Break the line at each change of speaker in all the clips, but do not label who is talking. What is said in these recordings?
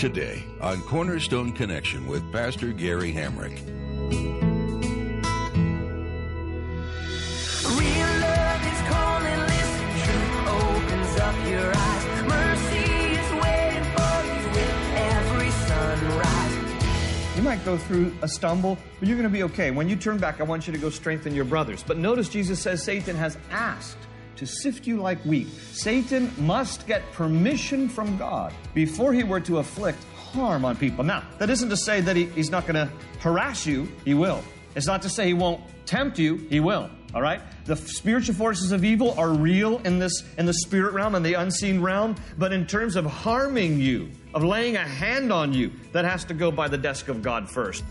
Today on Cornerstone Connection with Pastor Gary Hamrick.
Real love is calling, listen, truth opens up your eyes. Mercy is waiting for you with every sunrise.
You might go through a stumble, but you're going to be okay. When you turn back, I want you to go strengthen your brothers. But notice Jesus says Satan has asked to sift you like wheat. Satan must get permission from God before he were to afflict harm on people. Now, that isn't to say that he, he's not going to harass you, he will. It's not to say he won't tempt you, he will. All right? The spiritual forces of evil are real in this in the spirit realm and the unseen realm, but in terms of harming you, of laying a hand on you, that has to go by the desk of God first.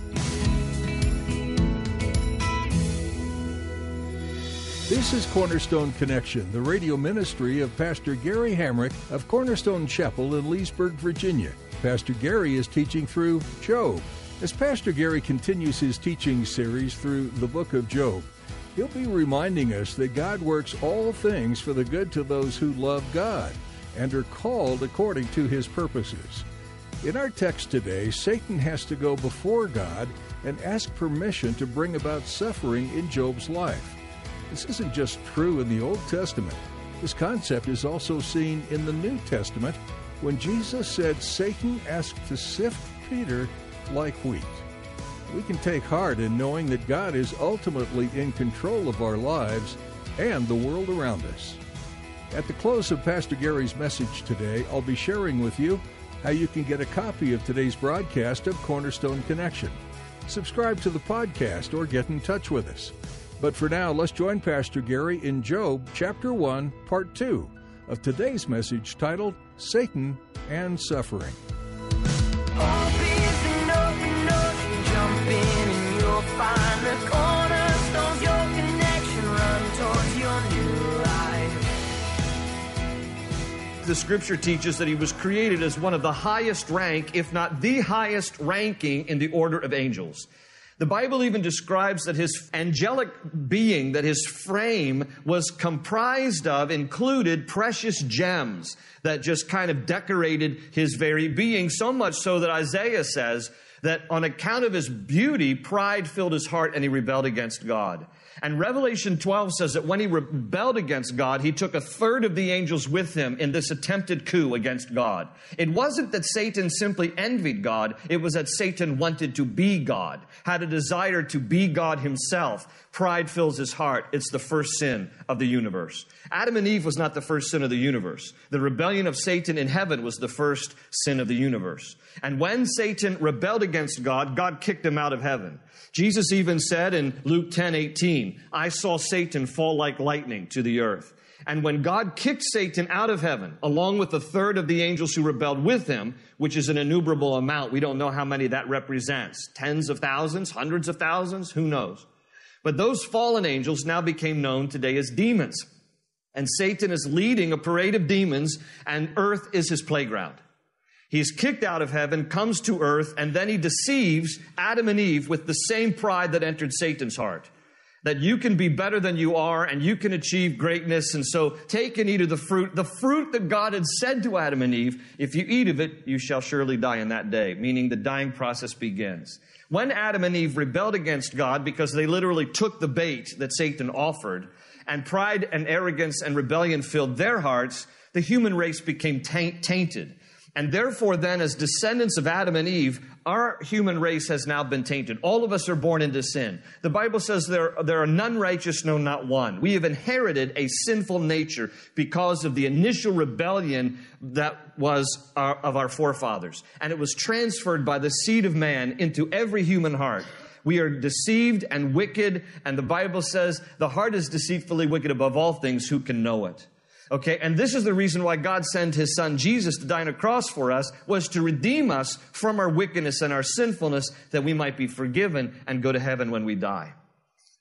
This is Cornerstone Connection, the radio ministry of Pastor Gary Hamrick of Cornerstone Chapel in Leesburg, Virginia. Pastor Gary is teaching through Job. As Pastor Gary continues his teaching series through the book of Job, he'll be reminding us that God works all things for the good to those who love God and are called according to his purposes. In our text today, Satan has to go before God and ask permission to bring about suffering in Job's life. This isn't just true in the Old Testament. This concept is also seen in the New Testament when Jesus said Satan asked to sift Peter like wheat. We can take heart in knowing that God is ultimately in control of our lives and the world around us. At the close of Pastor Gary's message today, I'll be sharing with you how you can get a copy of today's broadcast of Cornerstone Connection. Subscribe to the podcast or get in touch with us. But for now, let's join Pastor Gary in Job chapter 1, part 2 of today's message titled Satan and Suffering.
The
scripture teaches that he was created as one of the highest rank, if not the highest ranking in the order of angels. The Bible even describes that his angelic being, that his frame was comprised of, included precious gems that just kind of decorated his very being, so much so that Isaiah says that on account of his beauty, pride filled his heart and he rebelled against God. And Revelation 12 says that when he rebelled against God, he took a third of the angels with him in this attempted coup against God. It wasn't that Satan simply envied God, it was that Satan wanted to be God, had a desire to be God himself. Pride fills his heart. It's the first sin of the universe. Adam and Eve was not the first sin of the universe. The rebellion of Satan in heaven was the first sin of the universe. And when Satan rebelled against God, God kicked him out of heaven. Jesus even said in Luke 10 18, I saw Satan fall like lightning to the earth. And when God kicked Satan out of heaven, along with a third of the angels who rebelled with him, which is an innumerable amount, we don't know how many that represents tens of thousands, hundreds of thousands, who knows? But those fallen angels now became known today as demons. And Satan is leading a parade of demons, and earth is his playground. He's kicked out of heaven, comes to earth, and then he deceives Adam and Eve with the same pride that entered Satan's heart. That you can be better than you are and you can achieve greatness. And so take and eat of the fruit, the fruit that God had said to Adam and Eve, if you eat of it, you shall surely die in that day, meaning the dying process begins. When Adam and Eve rebelled against God because they literally took the bait that Satan offered, and pride and arrogance and rebellion filled their hearts, the human race became taint, tainted. And therefore, then, as descendants of Adam and Eve, our human race has now been tainted. All of us are born into sin. The Bible says there, there are none righteous, no, not one. We have inherited a sinful nature because of the initial rebellion that was our, of our forefathers. And it was transferred by the seed of man into every human heart. We are deceived and wicked, and the Bible says the heart is deceitfully wicked above all things. Who can know it? Okay, and this is the reason why God sent his son Jesus to die on a cross for us, was to redeem us from our wickedness and our sinfulness that we might be forgiven and go to heaven when we die.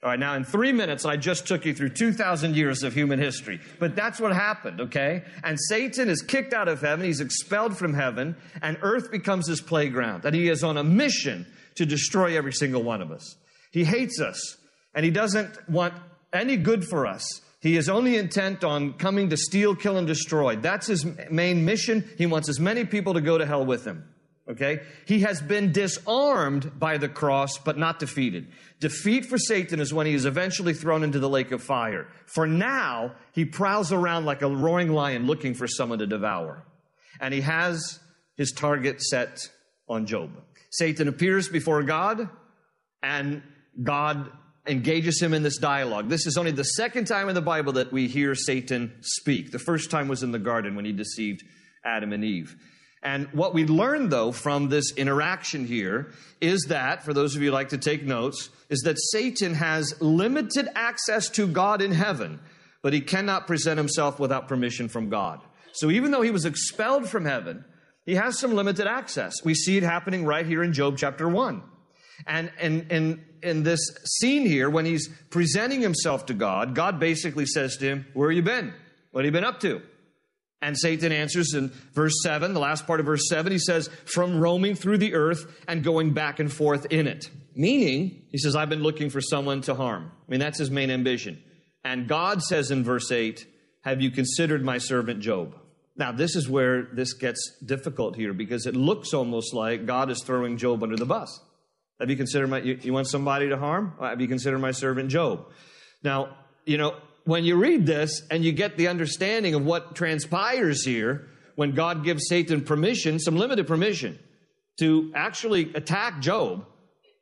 All right, now in three minutes, I just took you through 2,000 years of human history. But that's what happened, okay? And Satan is kicked out of heaven, he's expelled from heaven, and earth becomes his playground. And he is on a mission to destroy every single one of us. He hates us, and he doesn't want any good for us. He is only intent on coming to steal, kill, and destroy. That's his main mission. He wants as many people to go to hell with him. Okay? He has been disarmed by the cross, but not defeated. Defeat for Satan is when he is eventually thrown into the lake of fire. For now, he prowls around like a roaring lion looking for someone to devour. And he has his target set on Job. Satan appears before God, and God engages him in this dialogue. This is only the second time in the Bible that we hear Satan speak. The first time was in the garden when he deceived Adam and Eve. And what we learn, though, from this interaction here is that, for those of you who like to take notes, is that Satan has limited access to God in heaven, but he cannot present himself without permission from God. So even though he was expelled from heaven, he has some limited access. We see it happening right here in Job chapter 1. And in, in, in this scene here, when he's presenting himself to God, God basically says to him, Where have you been? What have you been up to? And Satan answers in verse 7, the last part of verse 7, he says, From roaming through the earth and going back and forth in it. Meaning, he says, I've been looking for someone to harm. I mean, that's his main ambition. And God says in verse 8, Have you considered my servant Job? Now, this is where this gets difficult here because it looks almost like God is throwing Job under the bus. Have you considered my, you, you want somebody to harm? Uh, have you considered my servant Job? Now, you know, when you read this and you get the understanding of what transpires here, when God gives Satan permission, some limited permission, to actually attack Job,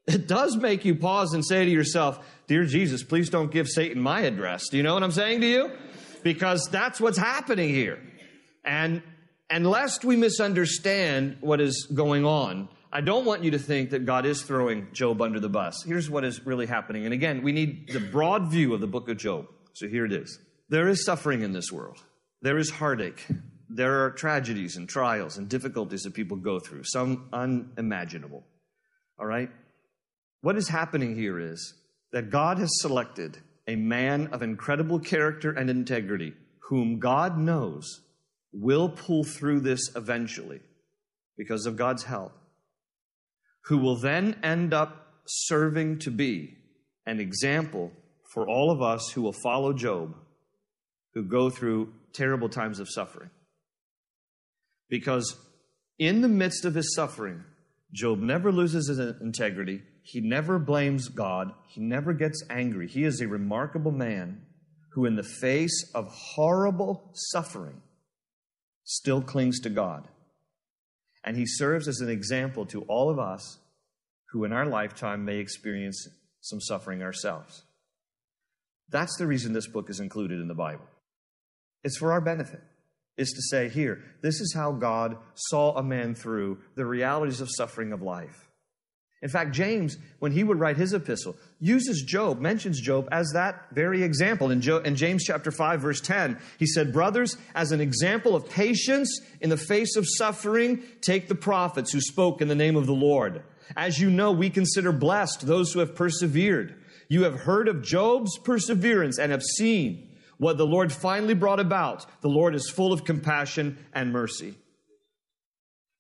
it does make you pause and say to yourself, Dear Jesus, please don't give Satan my address. Do you know what I'm saying to you? Because that's what's happening here. And, and lest we misunderstand what is going on, I don't want you to think that God is throwing Job under the bus. Here's what is really happening. And again, we need the broad view of the book of Job. So here it is. There is suffering in this world. There is heartache. There are tragedies and trials and difficulties that people go through, some unimaginable. All right? What is happening here is that God has selected a man of incredible character and integrity whom God knows will pull through this eventually because of God's help, who will then end up serving to be an example for all of us who will follow Job, who go through terrible times of suffering. Because in the midst of his suffering, Job never loses his integrity. He never blames God. He never gets angry. He is a remarkable man who, in the face of horrible suffering, still clings to God. And he serves as an example to all of us who in our lifetime may experience some suffering ourselves. That's the reason this book is included in the Bible. It's for our benefit. It's to say, here, this is how God saw a man through the realities of suffering of life. In fact, James, when he would write his epistle, uses Job, mentions Job as that very example. In, in, James chapter 5, verse 10, he said, Brothers, as an example of patience in the face of suffering, take the prophets who spoke in the name of the Lord. As you know, we consider blessed those who have persevered. You have heard of Job's perseverance and have seen what the Lord finally brought about. The Lord is full of compassion and mercy.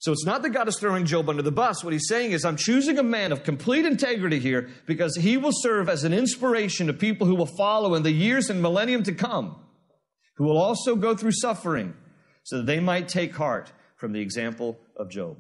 So it's not that God is throwing Job under the bus. What he's saying is, I'm choosing a man of complete integrity here because he will serve as an inspiration to people who will follow in the years and millennium to come, who will also go through suffering so that they might take heart from the example of Job.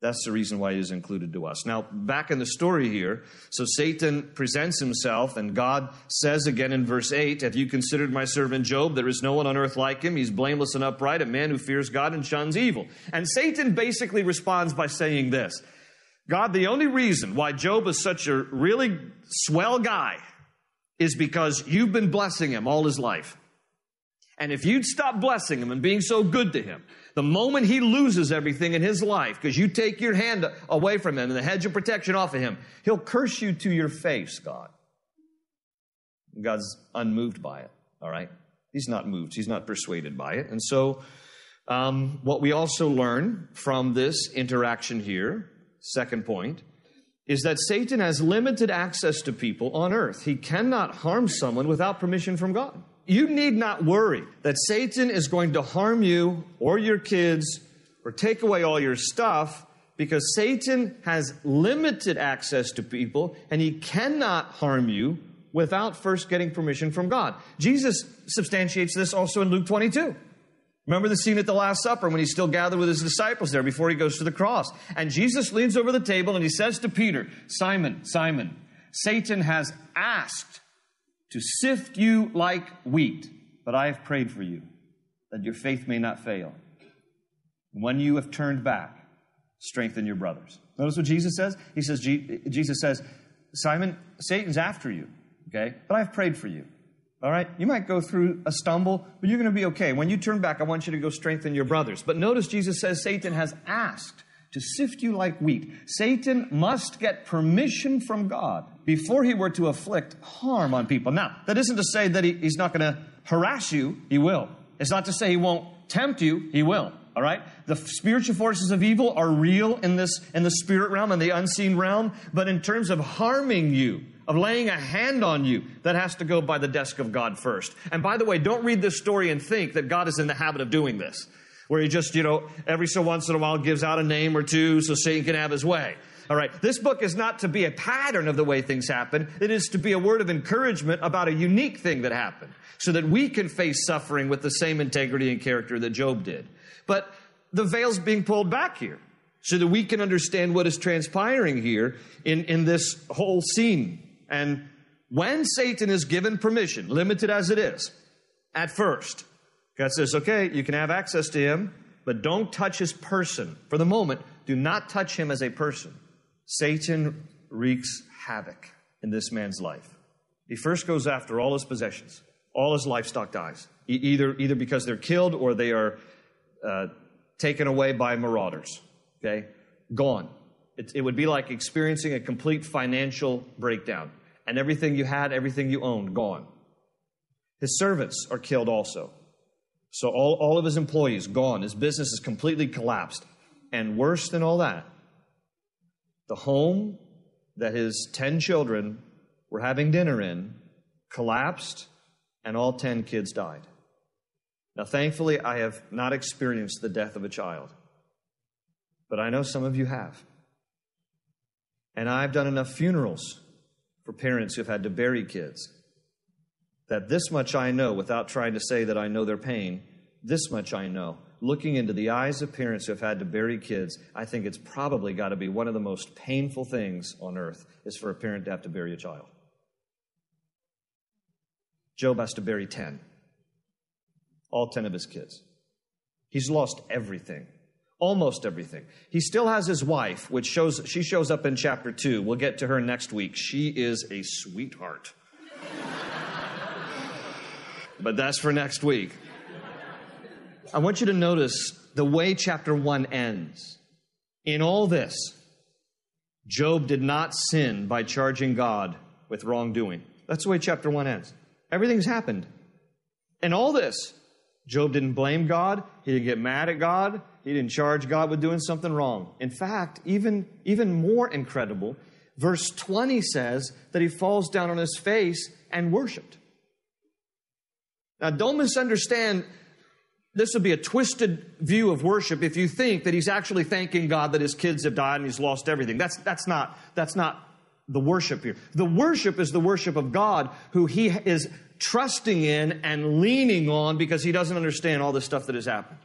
That's the reason why he is included to us. Now, back in the story here, so Satan presents himself, and God says again in verse 8, Have you considered my servant Job? There is no one on earth like him. He's blameless and upright, a man who fears God and shuns evil. And Satan basically responds by saying this God, the only reason why Job is such a really swell guy is because you've been blessing him all his life. And if you'd stop blessing him and being so good to him, the moment he loses everything in his life, because you take your hand away from him and the hedge of protection off of him, he'll curse you to your face, God. God's unmoved by it, all right? He's not moved, he's not persuaded by it. And so, um, what we also learn from this interaction here, second point, is that Satan has limited access to people on earth. He cannot harm someone without permission from God. You need not worry that Satan is going to harm you or your kids or take away all your stuff because Satan has limited access to people and he cannot harm you without first getting permission from God. Jesus substantiates this also in Luke 22. Remember the scene at the Last Supper when he's still gathered with his disciples there before he goes to the cross. And Jesus leans over the table and he says to Peter, Simon, Simon, Satan has asked to sift you like wheat, but I have prayed for you that your faith may not fail. When you have turned back, strengthen your brothers. Notice what Jesus says? He says, Jesus says, Simon, Satan's after you, okay? But I've prayed for you. All right? You might go through a stumble, but you're going to be okay. When you turn back, I want you to go strengthen your brothers. But notice Jesus says Satan has asked to sift you like wheat. Satan must get permission from God before he were to afflict harm on people. Now, that isn't to say that he, he's not going to harass you, he will. It's not to say he won't tempt you, he will. All right? The spiritual forces of evil are real in this in the spirit realm and the unseen realm, but in terms of harming you, of laying a hand on you, that has to go by the desk of God first. And by the way, don't read this story and think that God is in the habit of doing this, where he just, you know, every so once in a while gives out a name or two so Satan can have his way. All right, this book is not to be a pattern of the way things happen. It is to be a word of encouragement about a unique thing that happened so that we can face suffering with the same integrity and character that Job did. But the veil's being pulled back here so that we can understand what is transpiring here in, in this whole scene. And when Satan is given permission, limited as it is, at first, God says, okay, you can have access to him, but don't touch his person. For the moment, do not touch him as a person. Satan wreaks havoc in this man's life. He first goes after all his possessions, all his livestock dies, either, either because they're killed or they are uh, taken away by marauders. Okay? Gone. It, it would be like experiencing a complete financial breakdown. And everything you had, everything you owned, gone. His servants are killed also. So all, all of his employees gone. His business is completely collapsed. And worse than all that, the home that his 10 children were having dinner in collapsed, and all 10 kids died. Now, thankfully, I have not experienced the death of a child, but I know some of you have. And I've done enough funerals for parents who've had to bury kids that this much I know without trying to say that I know their pain. This much I know. Looking into the eyes of parents who have had to bury kids, I think it's probably got to be one of the most painful things on earth is for a parent to have to bury a child. Job has to bury 10 all 10 of his kids. He's lost everything, almost everything. He still has his wife, which shows she shows up in chapter 2. We'll get to her next week. She is a sweetheart. But that's for next week. I want you to notice the way chapter 1 ends. In all this, Job did not sin by charging God with wrongdoing. That's the way chapter 1 ends. Everything's happened. And all this, Job didn't blame God. He didn't get mad at God. He didn't charge God with doing something wrong. In fact, even, even more incredible, verse 20 says that he falls down on his face and worshiped. Now, don't misunderstand. This would be a twisted view of worship if you think that he's actually thanking God that his kids have died and he's lost everything. That's, that's, not, that's not the worship here. The worship is the worship of God who he is trusting in and leaning on because he doesn't understand all the stuff that has happened.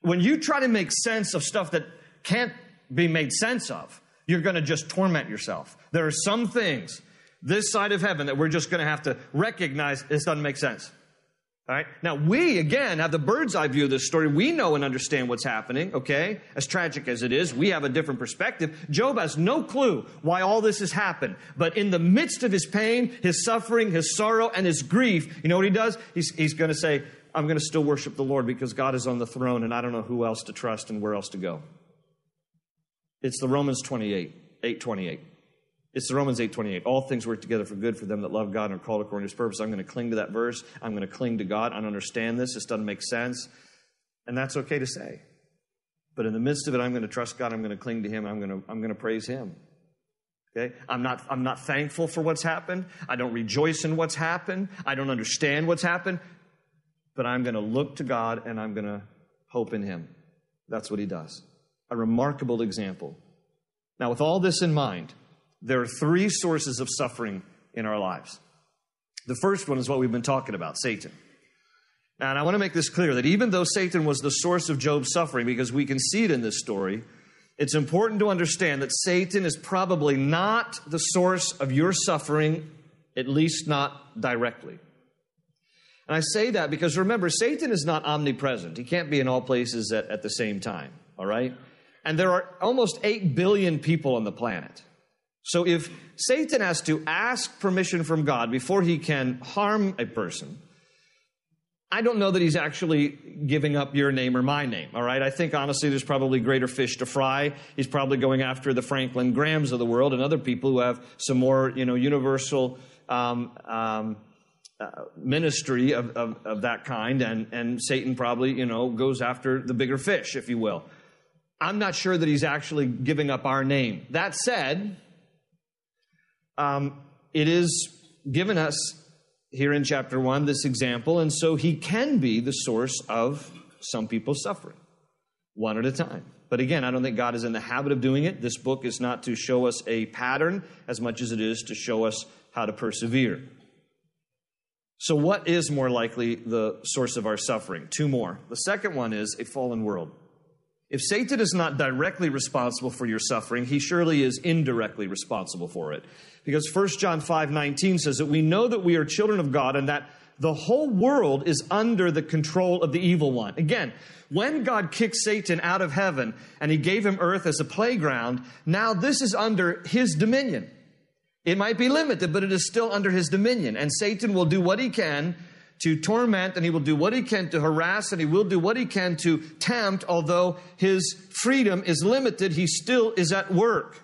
When you try to make sense of stuff that can't be made sense of, you're going to just torment yourself. There are some things this side of heaven that we're just going to have to recognize this doesn't make sense. All right? Now, we, again, have the bird's eye view of this story. We know and understand what's happening, okay? As tragic as it is, we have a different perspective. Job has no clue why all this has happened. But in the midst of his pain, his suffering, his sorrow, and his grief, you know what he does? He's, he's going to say, I'm going to still worship the Lord because God is on the throne and I don't know who else to trust and where else to go. It's the Romans 28, 828. It's the Romans 8:28. All things work together for good for them that love God and are called according to his purpose. I'm going to cling to that verse. I'm going to cling to God. I don't understand this. This doesn't make sense. And that's okay to say. But in the midst of it, I'm going to trust God. I'm going to cling to him. I'm going to, I'm going to praise him. Okay? I'm not, I'm not thankful for what's happened. I don't rejoice in what's happened. I don't understand what's happened. But I'm going to look to God and I'm going to hope in him. That's what he does. A remarkable example. Now, with all this in mind, there are three sources of suffering in our lives. The first one is what we've been talking about Satan. And I want to make this clear that even though Satan was the source of Job's suffering, because we can see it in this story, it's important to understand that Satan is probably not the source of your suffering, at least not directly. And I say that because remember, Satan is not omnipresent. He can't be in all places at, at the same time, all right? And there are almost 8 billion people on the planet. So if Satan has to ask permission from God before he can harm a person, I don't know that he's actually giving up your name or my name, all right? I think honestly there's probably greater fish to fry. He's probably going after the Franklin Grahams of the world and other people who have some more, you know, universal um, um, uh, ministry of, of, of that kind, and, and Satan probably, you know, goes after the bigger fish, if you will. I'm not sure that he's actually giving up our name. That said, um, it is given us here in chapter 1 this example, and so he can be the source of some people's suffering, one at a time. But again, I don't think God is in the habit of doing it. This book is not to show us a pattern as much as it is to show us how to persevere. So, what is more likely the source of our suffering? Two more. The second one is a fallen world. If Satan is not directly responsible for your suffering, he surely is indirectly responsible for it. Because 1 John 5 19 says that we know that we are children of God and that the whole world is under the control of the evil one. Again, when God kicked Satan out of heaven and he gave him earth as a playground, now this is under his dominion. It might be limited, but it is still under his dominion. And Satan will do what he can to torment and he will do what he can to harass and he will do what he can to tempt, although his freedom is limited, he still is at work.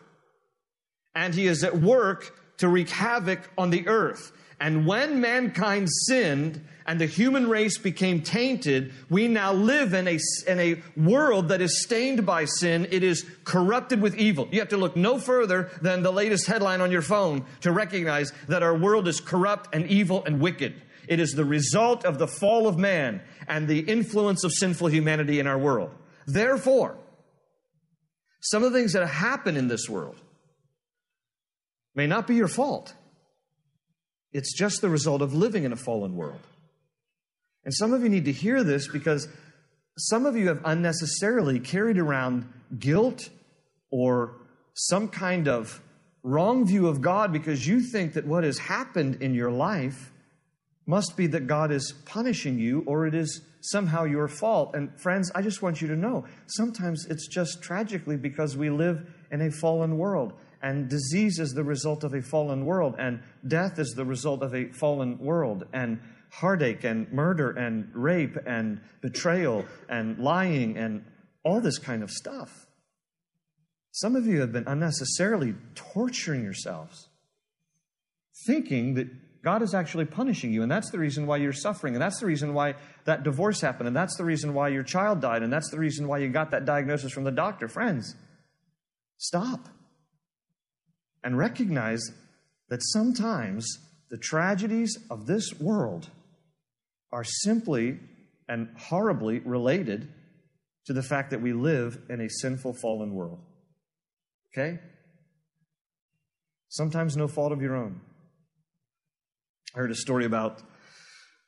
And he is at work to wreak havoc on the earth. And when mankind sinned and the human race became tainted, we now live in a, in a world that is stained by sin. It is corrupted with evil. You have to look no further than the latest headline on your phone to recognize that our world is corrupt and evil and wicked. It is the result of the fall of man and the influence of sinful humanity in our world. Therefore, some of the things that happen in this world may not be your fault. It's just the result of living in a fallen world. And some of you need to hear this because some of you have unnecessarily carried around guilt or some kind of wrong view of God because you think that what has happened in your life must be that God is punishing you or it is somehow your fault. And friends, I just want you to know sometimes it's just tragically because we live in a fallen world. And disease is the result of a fallen world, and death is the result of a fallen world, and heartache, and murder, and rape, and betrayal, and lying, and all this kind of stuff. Some of you have been unnecessarily torturing yourselves, thinking that God is actually punishing you, and that's the reason why you're suffering, and that's the reason why that divorce happened, and that's the reason why your child died, and that's the reason why you got that diagnosis from the doctor. Friends, stop and recognize that sometimes the tragedies of this world are simply and horribly related to the fact that we live in a sinful, fallen world. Okay? Sometimes no fault of your own. I heard a story about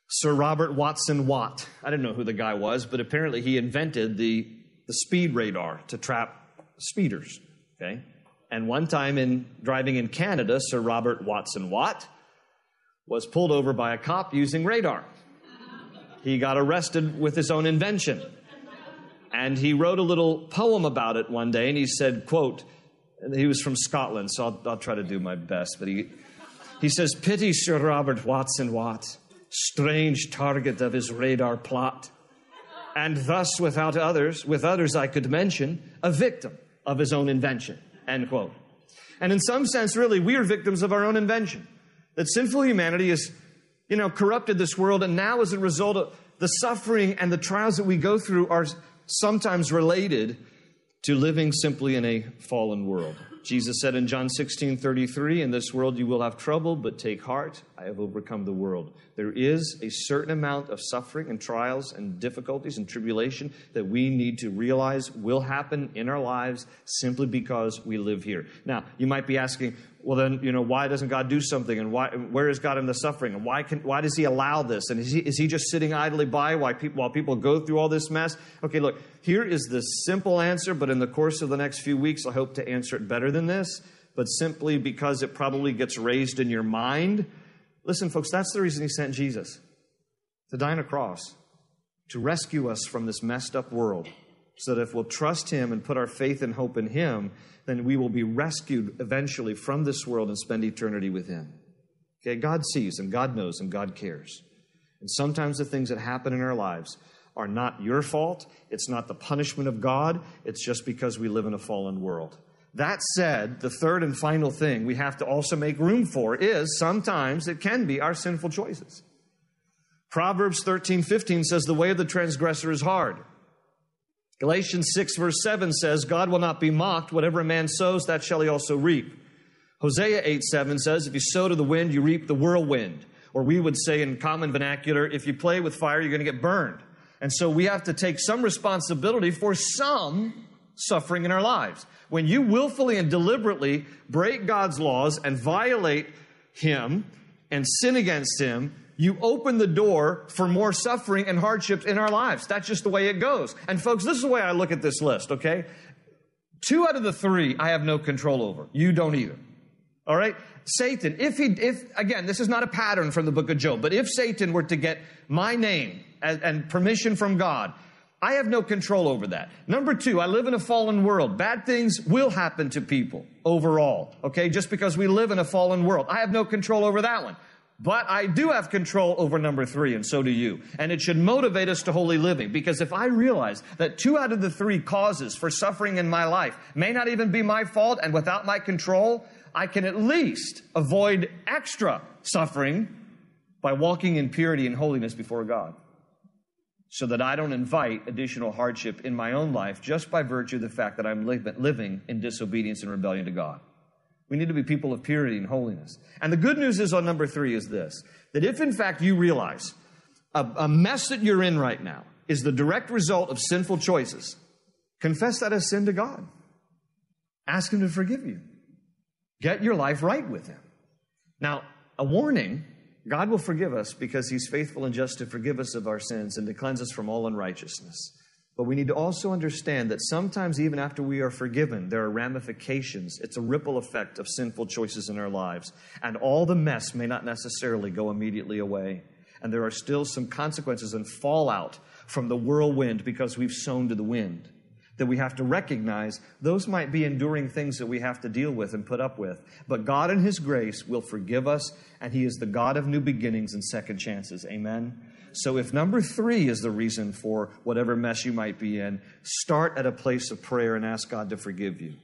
Sir Robert Watson Watt. I didn't know who the guy was, but apparently he invented the, the speed radar to trap speeders. Okay? And one time in driving in Canada, Sir Robert Watson Watt was pulled over by a cop using radar. He got arrested with his own invention. And he wrote a little poem about it one day, and he said, quote, he was from Scotland, so I'll, I'll try to do my best, but he, he says, Pity Sir Robert Watson Watt, strange target of his radar plot, and thus without others, with others I could mention, a victim of his own invention. End quote. And in some sense, really, we are victims of our own invention. That sinful humanity has, you know, corrupted this world, and now as a result of the suffering and the trials that we go through are sometimes related to living simply in a fallen world. Jesus said in John 16 33, In this world you will have trouble, but take heart, I have overcome the world. There is a certain amount of suffering and trials and difficulties and tribulation that we need to realize will happen in our lives simply because we live here. Now, you might be asking, well then you know why doesn't god do something? And why where is god in the suffering? And why can why does he allow this? And is he, is he just sitting idly by while people while people go through all this mess? Okay look here is the simple answer but in the course of the next few weeks i hope to answer it better than this but simply because it probably gets raised in your mind. Listen folks that's the reason he sent jesus to die on a cross to rescue us from this messed up world so that if we'll trust him and put our faith and hope in him then we will be rescued eventually from this world and spend eternity with Him. Okay, God sees and God knows and God cares. And sometimes the things that happen in our lives are not your fault. It's not the punishment of God. It's just because we live in a fallen world. That said, the third and final thing we have to also make room for is sometimes it can be our sinful choices. Proverbs 13, 15 says, The way of the transgressor is hard Galatians 6, verse 7 says, God will not be mocked. Whatever a man sows, that shall he also reap. Hosea 8, 7 says, If you sow to the wind, you reap the whirlwind. Or we would say in common vernacular, if you play with fire, you're going to get burned. And so we have to take some responsibility for some suffering in our lives. When you willfully and deliberately break God's laws and violate Him and sin against Him, you open the door for more suffering and hardships in our lives. That's just the way it goes. And folks, this is the way I look at this list, okay? Two out of the three I have no control over. You don't either. All right? Satan, if he, if, again, this is not a pattern from the book of Job, but if Satan were to get my name and, and permission from God, I have no control over that. Number two, I live in a fallen world. Bad things will happen to people overall, okay? Just because we live in a fallen world. I have no control over that one. But I do have control over number three, and so do you. And it should motivate us to holy living because if I realize that two out of the three causes for suffering in my life may not even be my fault, and without my control, I can at least avoid extra suffering by walking in purity and holiness before God. So that I don't invite additional hardship in my own life just by virtue of the fact that I'm living in disobedience and rebellion to God. We need to be people of purity and holiness. And the good news is on number three is this that if in fact you realize a, a mess that you're in right now is the direct result of sinful choices, confess that as sin to God. Ask Him to forgive you. Get your life right with Him. Now, a warning God will forgive us because He's faithful and just to forgive us of our sins and to cleanse us from all unrighteousness. But we need to also understand that sometimes, even after we are forgiven, there are ramifications. It's a ripple effect of sinful choices in our lives. And all the mess may not necessarily go immediately away. And there are still some consequences and fallout from the whirlwind because we've sown to the wind that we have to recognize those might be enduring things that we have to deal with and put up with. But God, in His grace, will forgive us, and He is the God of new beginnings and second chances. Amen. So if number three is the reason for whatever mess you might be in, start at a place of prayer and ask God to forgive you.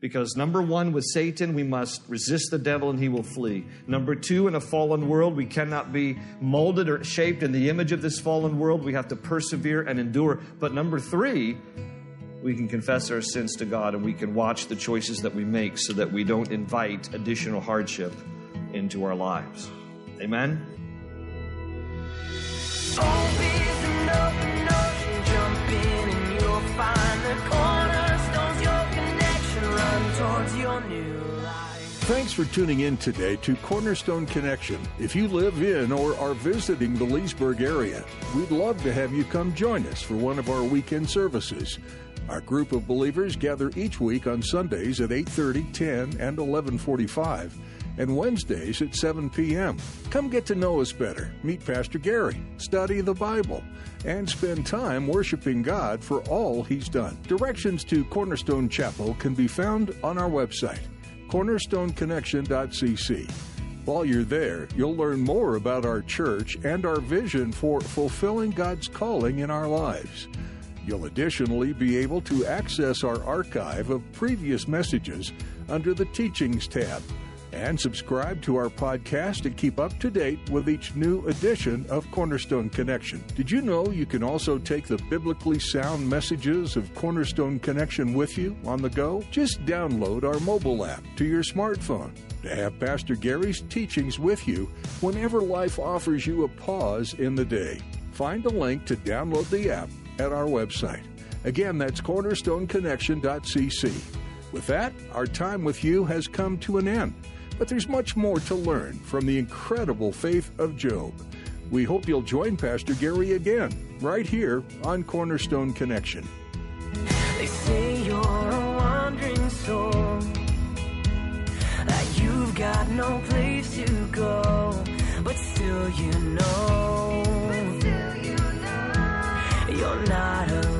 Because number one, with Satan, we must resist the devil and he will flee. Number two, in a fallen world, we cannot be molded or shaped in the image of this fallen world. We have to persevere and endure. But number three, we can confess our sins to God and we can watch the choices that we make so that we don't invite additional hardship into our lives. Amen?
Thanks for tuning in today to Cornerstone Connection. If you live in or are visiting the Leesburg area, we'd love to have you come join us for one of our weekend services. Our group of believers gather each week on Sundays at 8:30, 10, and 11:45 and Wednesdays at 7 p.m. Come get to know us better, meet Pastor Gary, study the Bible, and spend time worshiping God for all He's done. Directions to Cornerstone Chapel can be found on our website, cornerstoneconnection.cc. While you're there, you'll learn more about our church and our vision for fulfilling God's calling in our lives. You'll additionally be able to access our archive of previous messages under the Teachings tab and subscribe to our podcast to keep up to date with each new edition of Cornerstone Connection. Did you know you can also take the biblically sound messages of Cornerstone Connection with you on the go? Just download our mobile app to your smartphone to have Pastor Gary's teachings with you whenever life offers you a pause in the day. Find a link to download the app at our website. Again, that's cornerstoneconnection.cc. With that, our time with you has come to an end. But there's much more to learn from the incredible faith of Job. We hope you'll join Pastor Gary again, right here on Cornerstone Connection.
They say you're a wandering soul, that you've got no place to go, but still you know, you're not alone.